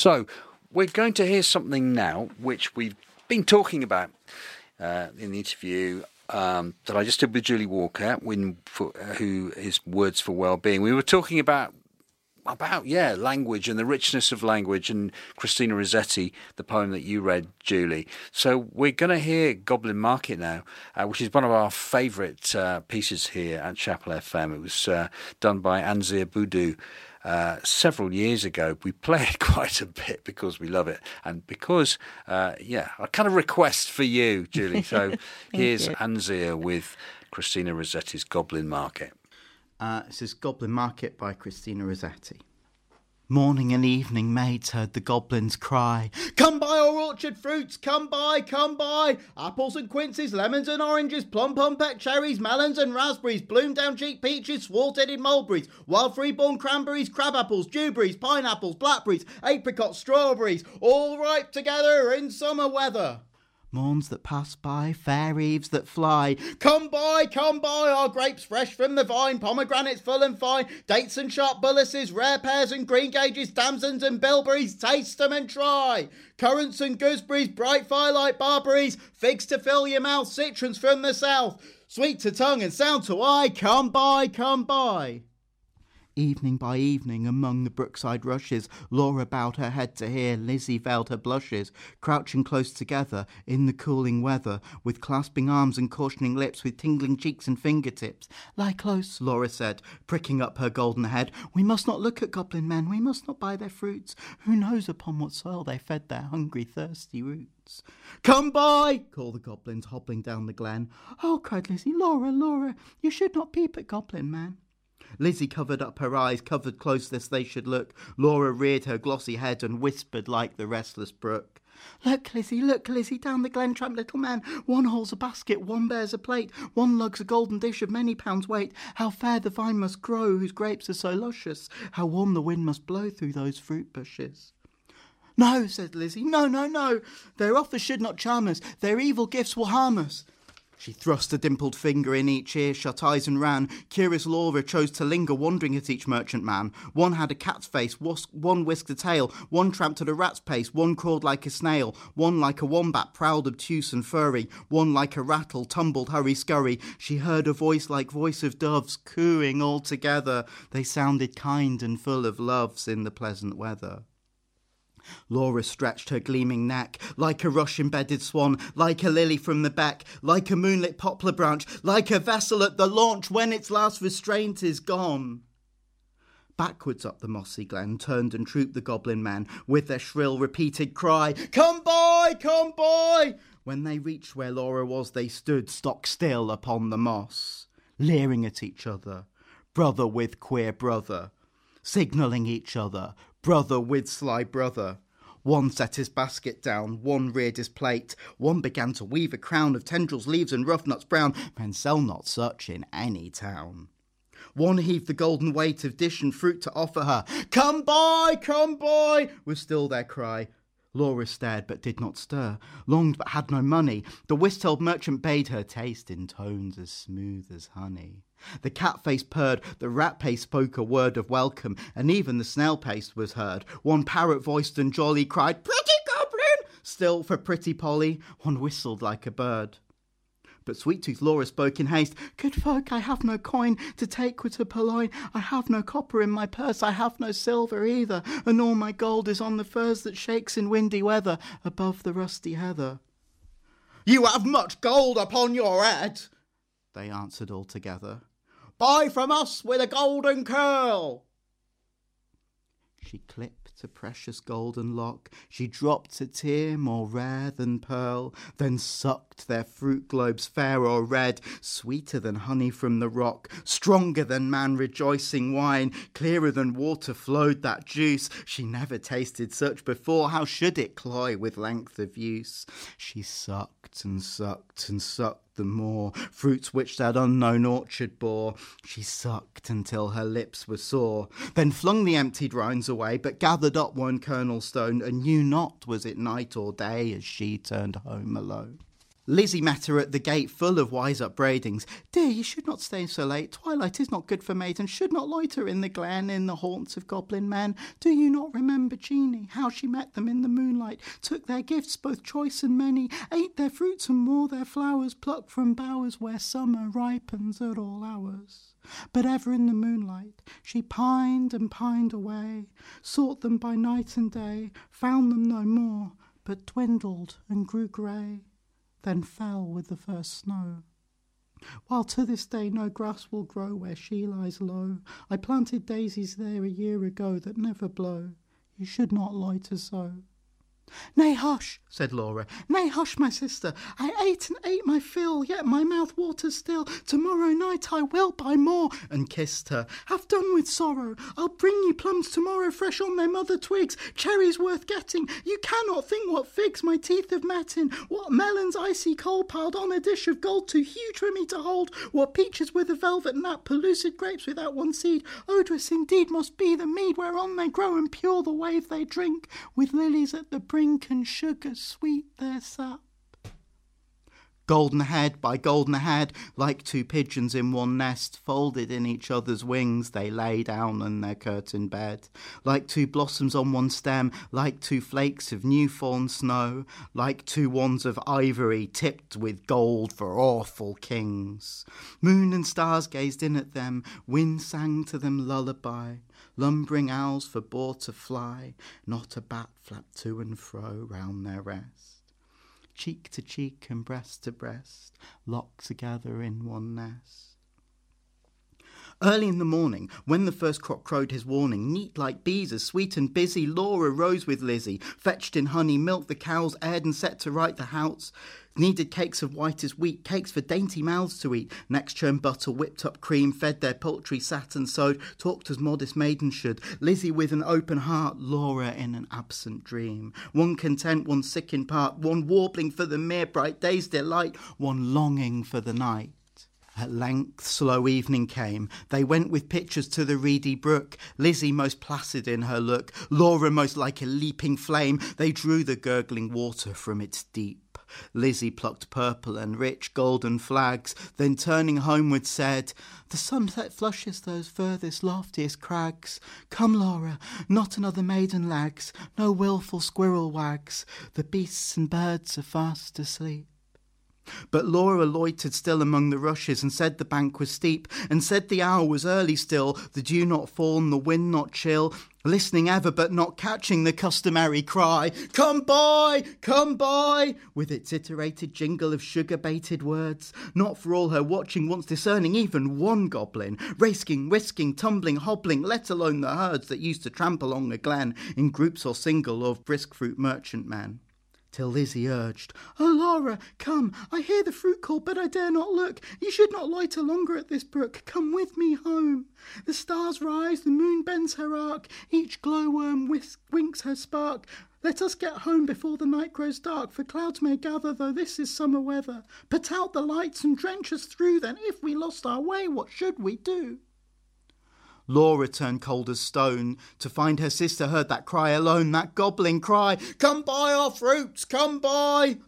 So, we're going to hear something now which we've been talking about uh, in the interview um, that I just did with Julie Walker, when, for, uh, who is Words for Wellbeing. We were talking about about yeah language and the richness of language and Christina Rossetti the poem that you read Julie. So we're going to hear Goblin Market now uh, which is one of our favourite uh, pieces here at Chapel FM it was uh, done by Anzir Boudou uh, several years ago. We play it quite a bit because we love it, and because, uh, yeah, a kind of request for you, Julie. So here's you. Anzir with Christina Rossetti's Goblin Market. Uh, this is Goblin Market by Christina Rossetti. Morning and evening maids heard the goblins cry, Come buy our orchard fruits, come buy, come buy! Apples and quinces, lemons and oranges, plum pumpet cherries, melons and raspberries, bloom down cheek peaches, swart-headed mulberries, wild freeborn cranberries, crab apples, dewberries, pineapples, blackberries, apricots, strawberries, all ripe together in summer weather. Morns that pass by, fair eves that fly. Come buy, come buy our grapes fresh from the vine, pomegranates full and fine, dates and sharp bullaces, rare pears and green gages, damsons and bilberries, taste them and try. Currants and gooseberries, bright firelight barberries, figs to fill your mouth, citrons from the south, sweet to tongue and sound to eye. Come buy, come buy. Evening by evening, among the brookside rushes, Laura bowed her head to hear, Lizzie veiled her blushes, crouching close together in the cooling weather, with clasping arms and cautioning lips, with tingling cheeks and fingertips. Lie close, Laura said, pricking up her golden head. We must not look at goblin men, we must not buy their fruits. Who knows upon what soil they fed their hungry, thirsty roots? Come buy, called the goblins, hobbling down the glen. Oh, cried Lizzie, Laura, Laura, you should not peep at goblin man. Lizzie covered up her eyes, covered close lest they should look. Laura reared her glossy head and whispered like the restless brook. Look, Lizzie, look, Lizzie, down the glen tramp little man. One holds a basket, one bears a plate, one lugs a golden dish of many pounds weight. How fair the vine must grow, whose grapes are so luscious. How warm the wind must blow through those fruit bushes. No, said Lizzie, no, no, no. Their offers should not charm us. Their evil gifts will harm us. She thrust a dimpled finger in each ear, shut eyes and ran. Curious Laura chose to linger, wondering at each merchant man. One had a cat's face, was- one whisked a tail, one tramped at a rat's pace, one crawled like a snail, one like a wombat, proud, obtuse and furry, one like a rattle, tumbled, hurry, scurry. She heard a voice like voice of doves, cooing all together. They sounded kind and full of loves in the pleasant weather. Laura stretched her gleaming neck, like a rush embedded swan, like a lily from the beck, like a moonlit poplar branch, like a vessel at the launch when its last restraint is gone. Backwards up the mossy glen turned and trooped the goblin men with their shrill repeated cry, Come buy, come buy! When they reached where Laura was, they stood stock still upon the moss, leering at each other, brother with queer brother, signalling each other, brother with sly brother. One set his basket down, one reared his plate, one began to weave a crown of tendrils, leaves, and rough nuts brown. Men sell not such in any town. One heaved the golden weight of dish and fruit to offer her. Come buy, come buy, was still their cry. Laura stared but did not stir, longed but had no money. The whist-tailed merchant bade her taste in tones as smooth as honey. The cat face purred, the rat pace spoke a word of welcome, and even the snail pace was heard. One parrot voiced and jolly cried, Pretty goblin! Still for pretty Polly, one whistled like a bird. But Sweet Tooth Laura spoke in haste. Good folk, I have no coin to take with a purloin. I have no copper in my purse, I have no silver either, and all my gold is on the furze that shakes in windy weather above the rusty heather. You have much gold upon your head, they answered all together. Buy from us with a golden curl. She clipped a precious golden lock, she dropped a tear more rare than pearl, then sucked their fruit globes fair or red, sweeter than honey from the rock, stronger than man rejoicing wine, clearer than water flowed that juice. She never tasted such before, how should it cloy with length of use? She sucked and sucked and sucked the more fruits which that unknown orchard bore. She sucked until her lips were sore, then flung the emptied rinds away, but gathered up one kernel stone, and knew not was it night or day as she turned home alone. Lizzie met her at the gate, full of wise upbraidings. Dear, you should not stay so late. Twilight is not good for maidens, should not loiter in the glen, in the haunts of goblin men. Do you not remember Jeanie, how she met them in the moonlight, took their gifts, both choice and many, ate their fruits and wore their flowers, plucked from bowers where summer ripens at all hours? But ever in the moonlight she pined and pined away, sought them by night and day, found them no more, but dwindled and grew grey, then fell with the first snow. While to this day no grass will grow where she lies low, I planted daisies there a year ago that never blow. You should not loiter so. Nay, hush, said Laura. Nay, hush, my sister. I ate and ate my fill, yet my mouth waters still. Tomorrow night I will buy more, and kissed her. Have done with sorrow. I'll bring you plums tomorrow, fresh on their mother twigs. Cherries worth getting. You cannot think what figs my teeth have met in. What melons icy cold piled on a dish of gold too huge for me to hold. What peaches with a velvet nap, pellucid grapes without one seed. Odorous indeed must be the mead whereon they grow, and pure the wave they drink, with lilies at the brink and sugar sweet their sap. Golden head by golden head, like two pigeons in one nest, folded in each other's wings, they lay down on their curtained bed. Like two blossoms on one stem, like two flakes of new fallen snow, like two wands of ivory tipped with gold for awful kings. Moon and stars gazed in at them, wind sang to them lullaby. Lumbering owls forbore to fly, not a bat flapped to and fro round their rest cheek to cheek and breast to breast, locked together in one nest. Early in the morning, when the first cock crowed his warning, neat like bees, as sweet and busy, Laura rose with Lizzie, fetched in honey, milked the cows, aired and set to right the house, kneaded cakes of white as wheat, cakes for dainty mouths to eat, next churned butter, whipped up cream, fed their poultry, sat and sewed, talked as modest maidens should, Lizzie with an open heart, Laura in an absent dream, one content, one sick in part, one warbling for the mere bright day's delight, one longing for the night. At length, slow evening came. They went with pitchers to the reedy brook. Lizzie most placid in her look, Laura most like a leaping flame. They drew the gurgling water from its deep. Lizzie plucked purple and rich golden flags, then turning homeward said, The sunset flushes those furthest, loftiest crags. Come, Laura, not another maiden lags, no wilful squirrel wags. The beasts and birds are fast asleep. But Laura loitered still among the rushes, and said the bank was steep, and said the hour was early still, the dew not fallen, the wind not chill, listening ever but not catching the customary cry, Come buy, come buy, with its iterated jingle of sugar baited words, not for all her watching once discerning even one goblin, racing, whisking, tumbling, hobbling, let alone the herds that used to tramp along the glen in groups or single of brisk fruit merchantmen till Lizzie urged, Oh, Laura, come, I hear the fruit call, but I dare not look. You should not loiter longer at this brook. Come with me home. The stars rise, the moon bends her arc, each glowworm whisk, winks her spark. Let us get home before the night grows dark, for clouds may gather, though this is summer weather. Put out the lights and drench us through, then if we lost our way, what should we do? Laura turned cold as stone to find her sister heard that cry alone, that goblin cry, Come buy our fruits, come buy!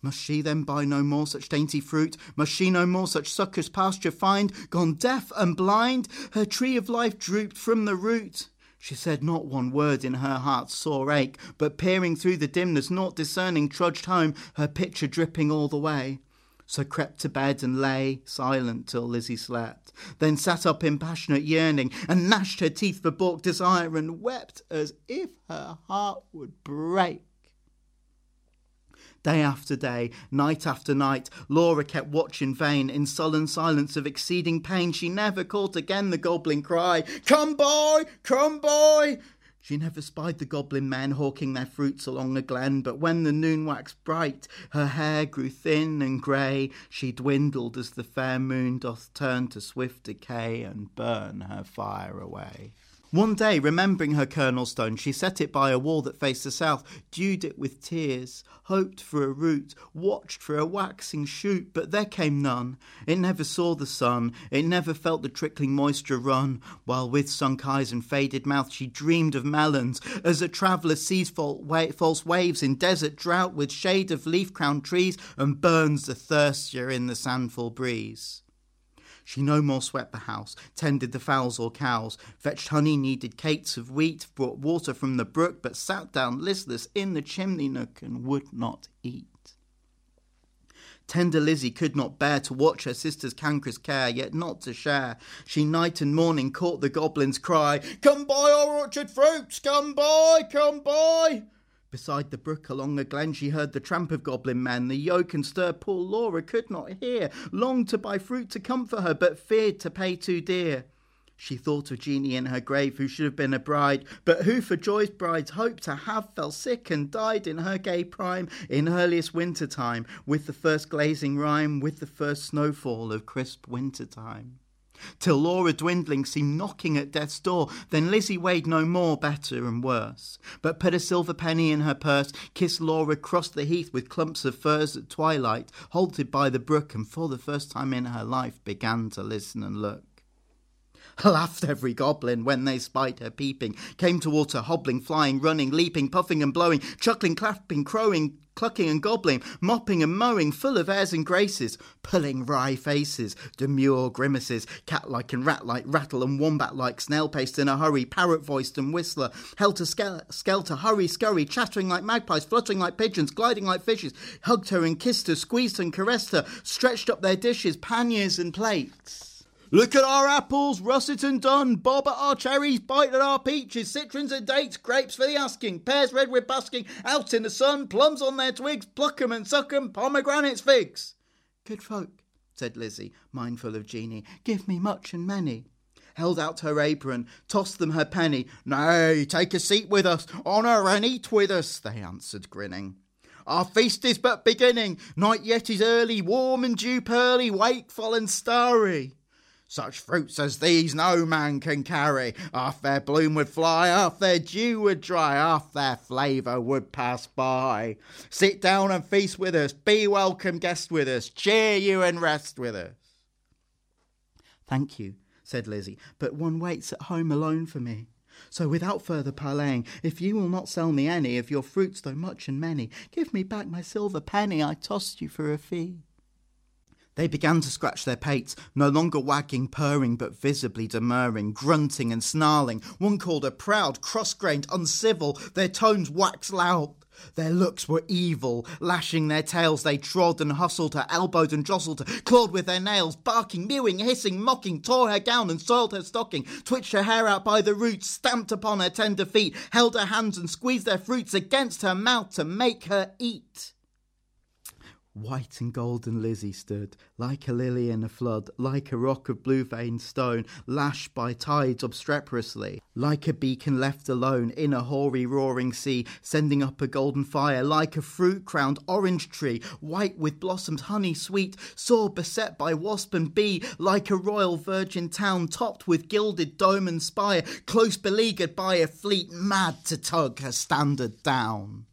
Must she then buy no more such dainty fruit? Must she no more such succour's pasture find? Gone deaf and blind, her tree of life drooped from the root. She said not one word in her heart's sore ache, but peering through the dimness, naught discerning, trudged home, her pitcher dripping all the way. So crept to bed and lay silent till Lizzie slept, then sat up in passionate yearning, and gnashed her teeth for balked desire, and wept as if her heart would break. Day after day, night after night, Laura kept watch in vain. In sullen silence of exceeding pain, she never caught again the goblin cry, Come, boy, come, boy! She never spied the goblin men hawking their fruits along the glen, but when the noon waxed bright, her hair grew thin and grey, she dwindled as the fair moon doth turn to swift decay and burn her fire away. One day, remembering her kernel stone, she set it by a wall that faced the south, dewed it with tears, hoped for a root, watched for a waxing shoot, but there came none. It never saw the sun, it never felt the trickling moisture run, while with sunk eyes and faded mouth she dreamed of melons, as a traveller sees false waves in desert drought with shade of leaf-crowned trees, and burns the thirstier in the sandful breeze. She no more swept the house, tended the fowls or cows, fetched honey, kneaded cakes of wheat, brought water from the brook, but sat down listless in the chimney nook and would not eat. Tender Lizzie could not bear to watch her sister's cankerous care, yet not to share. She night and morning caught the goblin's cry, Come buy our orchard fruits, come buy, come buy. Beside the brook along the glen she heard the tramp of goblin men, the yoke and stir poor Laura could not hear, longed to buy fruit to comfort her, but feared to pay too dear. She thought of Jeanie in her grave, who should have been a bride, but who for joy's bride's hope to have fell sick and died in her gay prime, in earliest winter time, with the first glazing rime, with the first snowfall of crisp winter time till Laura dwindling seemed knocking at death's door. Then Lizzie weighed no more, better and worse, but put a silver penny in her purse, kissed Laura, crossed the heath with clumps of furze at twilight, halted by the brook, and for the first time in her life began to listen and look. Laughed every goblin when they spied her peeping, came towards her hobbling, flying, running, leaping, puffing and blowing, chuckling, clapping, crowing, clucking and gobbling, mopping and mowing, full of airs and graces, pulling wry faces, demure grimaces, cat-like and rat-like, rattle and wombat-like, snail-paced in a hurry, parrot-voiced and whistler, helter-skelter, hurry, scurry, chattering like magpies, fluttering like pigeons, gliding like fishes, hugged her and kissed her, squeezed and caressed her, stretched up their dishes, panniers and plates. Look at our apples, russet and done. Bob at our cherries, bite at our peaches, citrons and dates, grapes for the asking, pears red with busking, out in the sun, plums on their twigs, pluck 'em and suck 'em, pomegranates, figs. Good folk, said Lizzie, mindful of Jeanie, give me much and many. Held out her apron, tossed them her penny. Nay, take a seat with us, honour and eat with us, they answered, grinning. Our feast is but beginning, night yet is early, warm and dew pearly, wakeful and starry. Such fruits as these no man can carry. Half their bloom would fly, half their dew would dry, half their flavour would pass by. Sit down and feast with us, be welcome guest with us, cheer you and rest with us. Thank you, said Lizzie, but one waits at home alone for me. So without further parleying, if you will not sell me any of your fruits, though much and many, give me back my silver penny I tossed you for a fee. They began to scratch their pates, no longer wagging, purring, but visibly demurring, grunting and snarling. One called her proud, cross-grained, uncivil. Their tones waxed loud. Their looks were evil. Lashing their tails, they trod and hustled her, elbowed and jostled her, clawed with their nails, barking, mewing, hissing, mocking, tore her gown and soiled her stocking, twitched her hair out by the roots, stamped upon her tender feet, held her hands and squeezed their fruits against her mouth to make her eat. White and golden Lizzie stood, like a lily in a flood, like a rock of blue veined stone, lashed by tides obstreperously, like a beacon left alone in a hoary roaring sea, sending up a golden fire, like a fruit crowned orange tree, white with blossoms honey sweet, sore beset by wasp and bee, like a royal virgin town topped with gilded dome and spire, close beleaguered by a fleet mad to tug her standard down.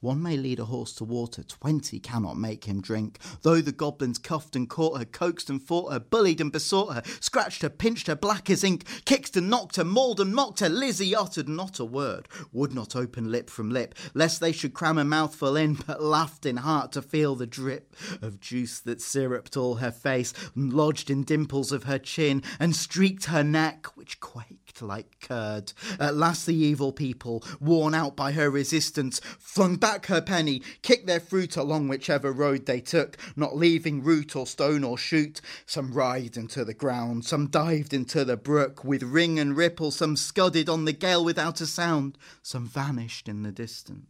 One may lead a horse to water, twenty cannot make him drink. Though the goblins cuffed and caught her, coaxed and fought her, bullied and besought her, scratched her, pinched her black as ink, kicked and knocked her, mauled and mocked her, Lizzie uttered not a word, would not open lip from lip, lest they should cram a mouthful in, but laughed in heart to feel the drip of juice that syruped all her face, and lodged in dimples of her chin, and streaked her neck, which quaked like curd. At last the evil people, worn out by her resistance, flung back her penny, kicked their fruit along whichever road they took, not leaving root or stone or shoot. Some writhed into the ground, some dived into the brook with ring and ripple, some scudded on the gale without a sound, some vanished in the distance.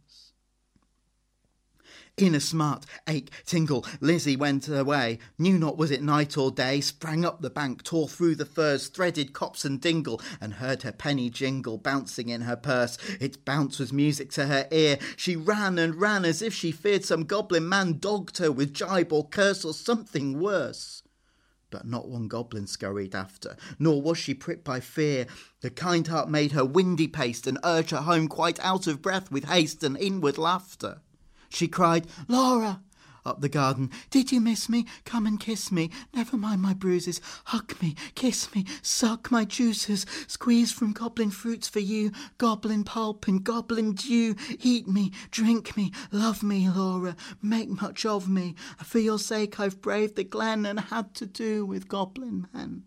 In a smart ache tingle, Lizzie went away, knew not was it night or day, sprang up the bank, tore through the furze, threaded copse and dingle, and heard her penny jingle bouncing in her purse. Its bounce was music to her ear. She ran and ran as if she feared some goblin man dogged her with jibe or curse or something worse. But not one goblin scurried after, nor was she pricked by fear. The kind heart made her windy paced and urged her home quite out of breath with haste and inward laughter. She cried, Laura! Up the garden. Did you miss me? Come and kiss me. Never mind my bruises. Hug me, kiss me, suck my juices. Squeeze from goblin fruits for you. Goblin pulp and goblin dew. Eat me, drink me, love me, Laura. Make much of me. For your sake I've braved the glen and had to do with goblin men.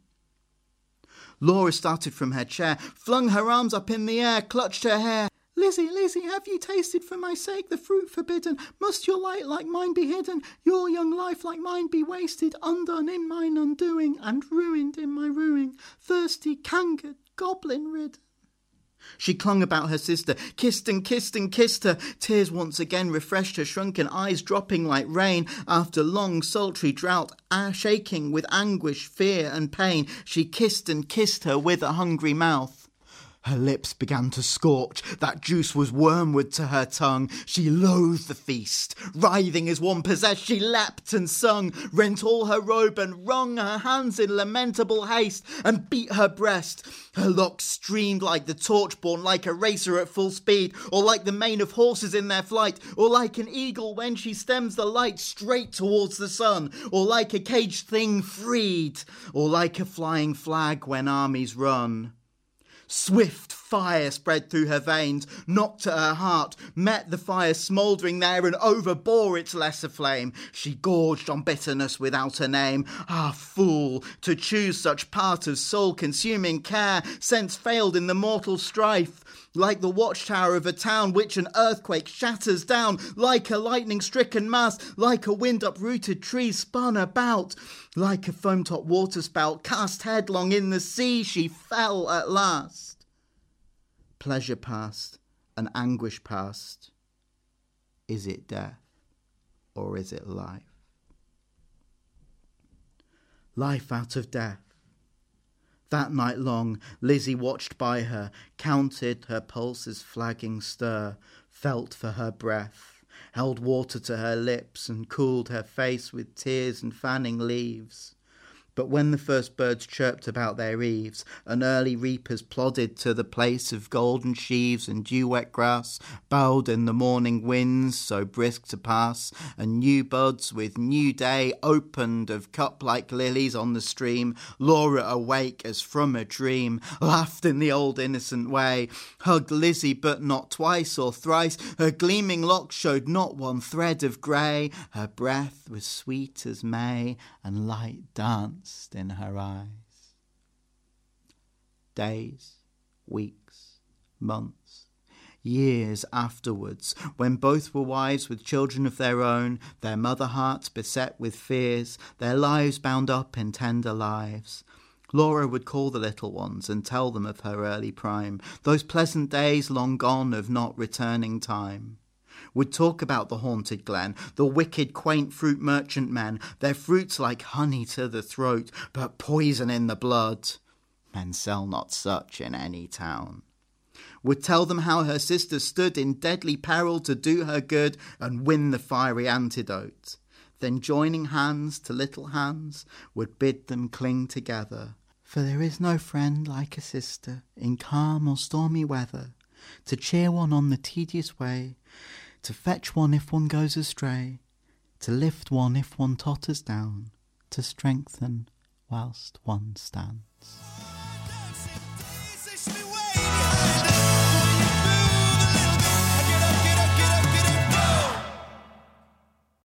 Laura started from her chair, flung her arms up in the air, clutched her hair. Lizzie, Lizzie, have you tasted for my sake the fruit forbidden? Must your light like mine be hidden? Your young life like mine be wasted, undone in mine undoing, and ruined in my ruin, thirsty, cankered, goblin ridden? She clung about her sister, kissed and kissed and kissed her. Tears once again refreshed her shrunken eyes, dropping like rain after long sultry drought, ah, shaking with anguish, fear, and pain. She kissed and kissed her with a hungry mouth. Her lips began to scorch. That juice was wormwood to her tongue. She loathed the feast. Writhing as one possessed, she leapt and sung, rent all her robe and wrung her hands in lamentable haste, and beat her breast. Her locks streamed like the torch born, like a racer at full speed, or like the mane of horses in their flight, or like an eagle when she stems the light straight towards the sun, or like a caged thing freed, or like a flying flag when armies run. Swift fire spread through her veins, knocked at her heart, met the fire smouldering there, and overbore its lesser flame. She gorged on bitterness without a name. Ah, fool, to choose such part of soul consuming care, sense failed in the mortal strife. Like the watchtower of a town which an earthquake shatters down, like a lightning stricken mass, like a wind uprooted tree spun about, like a foam topped waterspout cast headlong in the sea, she fell at last. Pleasure past and anguish past. Is it death or is it life? Life out of death. That night long, Lizzie watched by her, counted her pulses' flagging stir, felt for her breath, held water to her lips, and cooled her face with tears and fanning leaves. But when the first birds chirped about their eaves, and early reapers plodded to the place of golden sheaves and dew wet grass, bowed in the morning winds so brisk to pass, and new buds with new day opened of cup like lilies on the stream, Laura awake as from a dream, laughed in the old innocent way, hugged Lizzie but not twice or thrice, her gleaming locks showed not one thread of grey, her breath was sweet as May, and light danced in her eyes. Days, weeks, months, years afterwards, when both were wives with children of their own, their mother hearts beset with fears, their lives bound up in tender lives. Laura would call the little ones and tell them of her early prime, those pleasant days long gone of not returning time would talk about the haunted glen, the wicked, quaint fruit merchant men, their fruits like honey to the throat, but poison in the blood. Men sell not such in any town. Would tell them how her sister stood in deadly peril to do her good and win the fiery antidote. Then joining hands to little hands, would bid them cling together. For there is no friend like a sister in calm or stormy weather, to cheer one on the tedious way, to fetch one if one goes astray, to lift one if one totters down, to strengthen whilst one stands.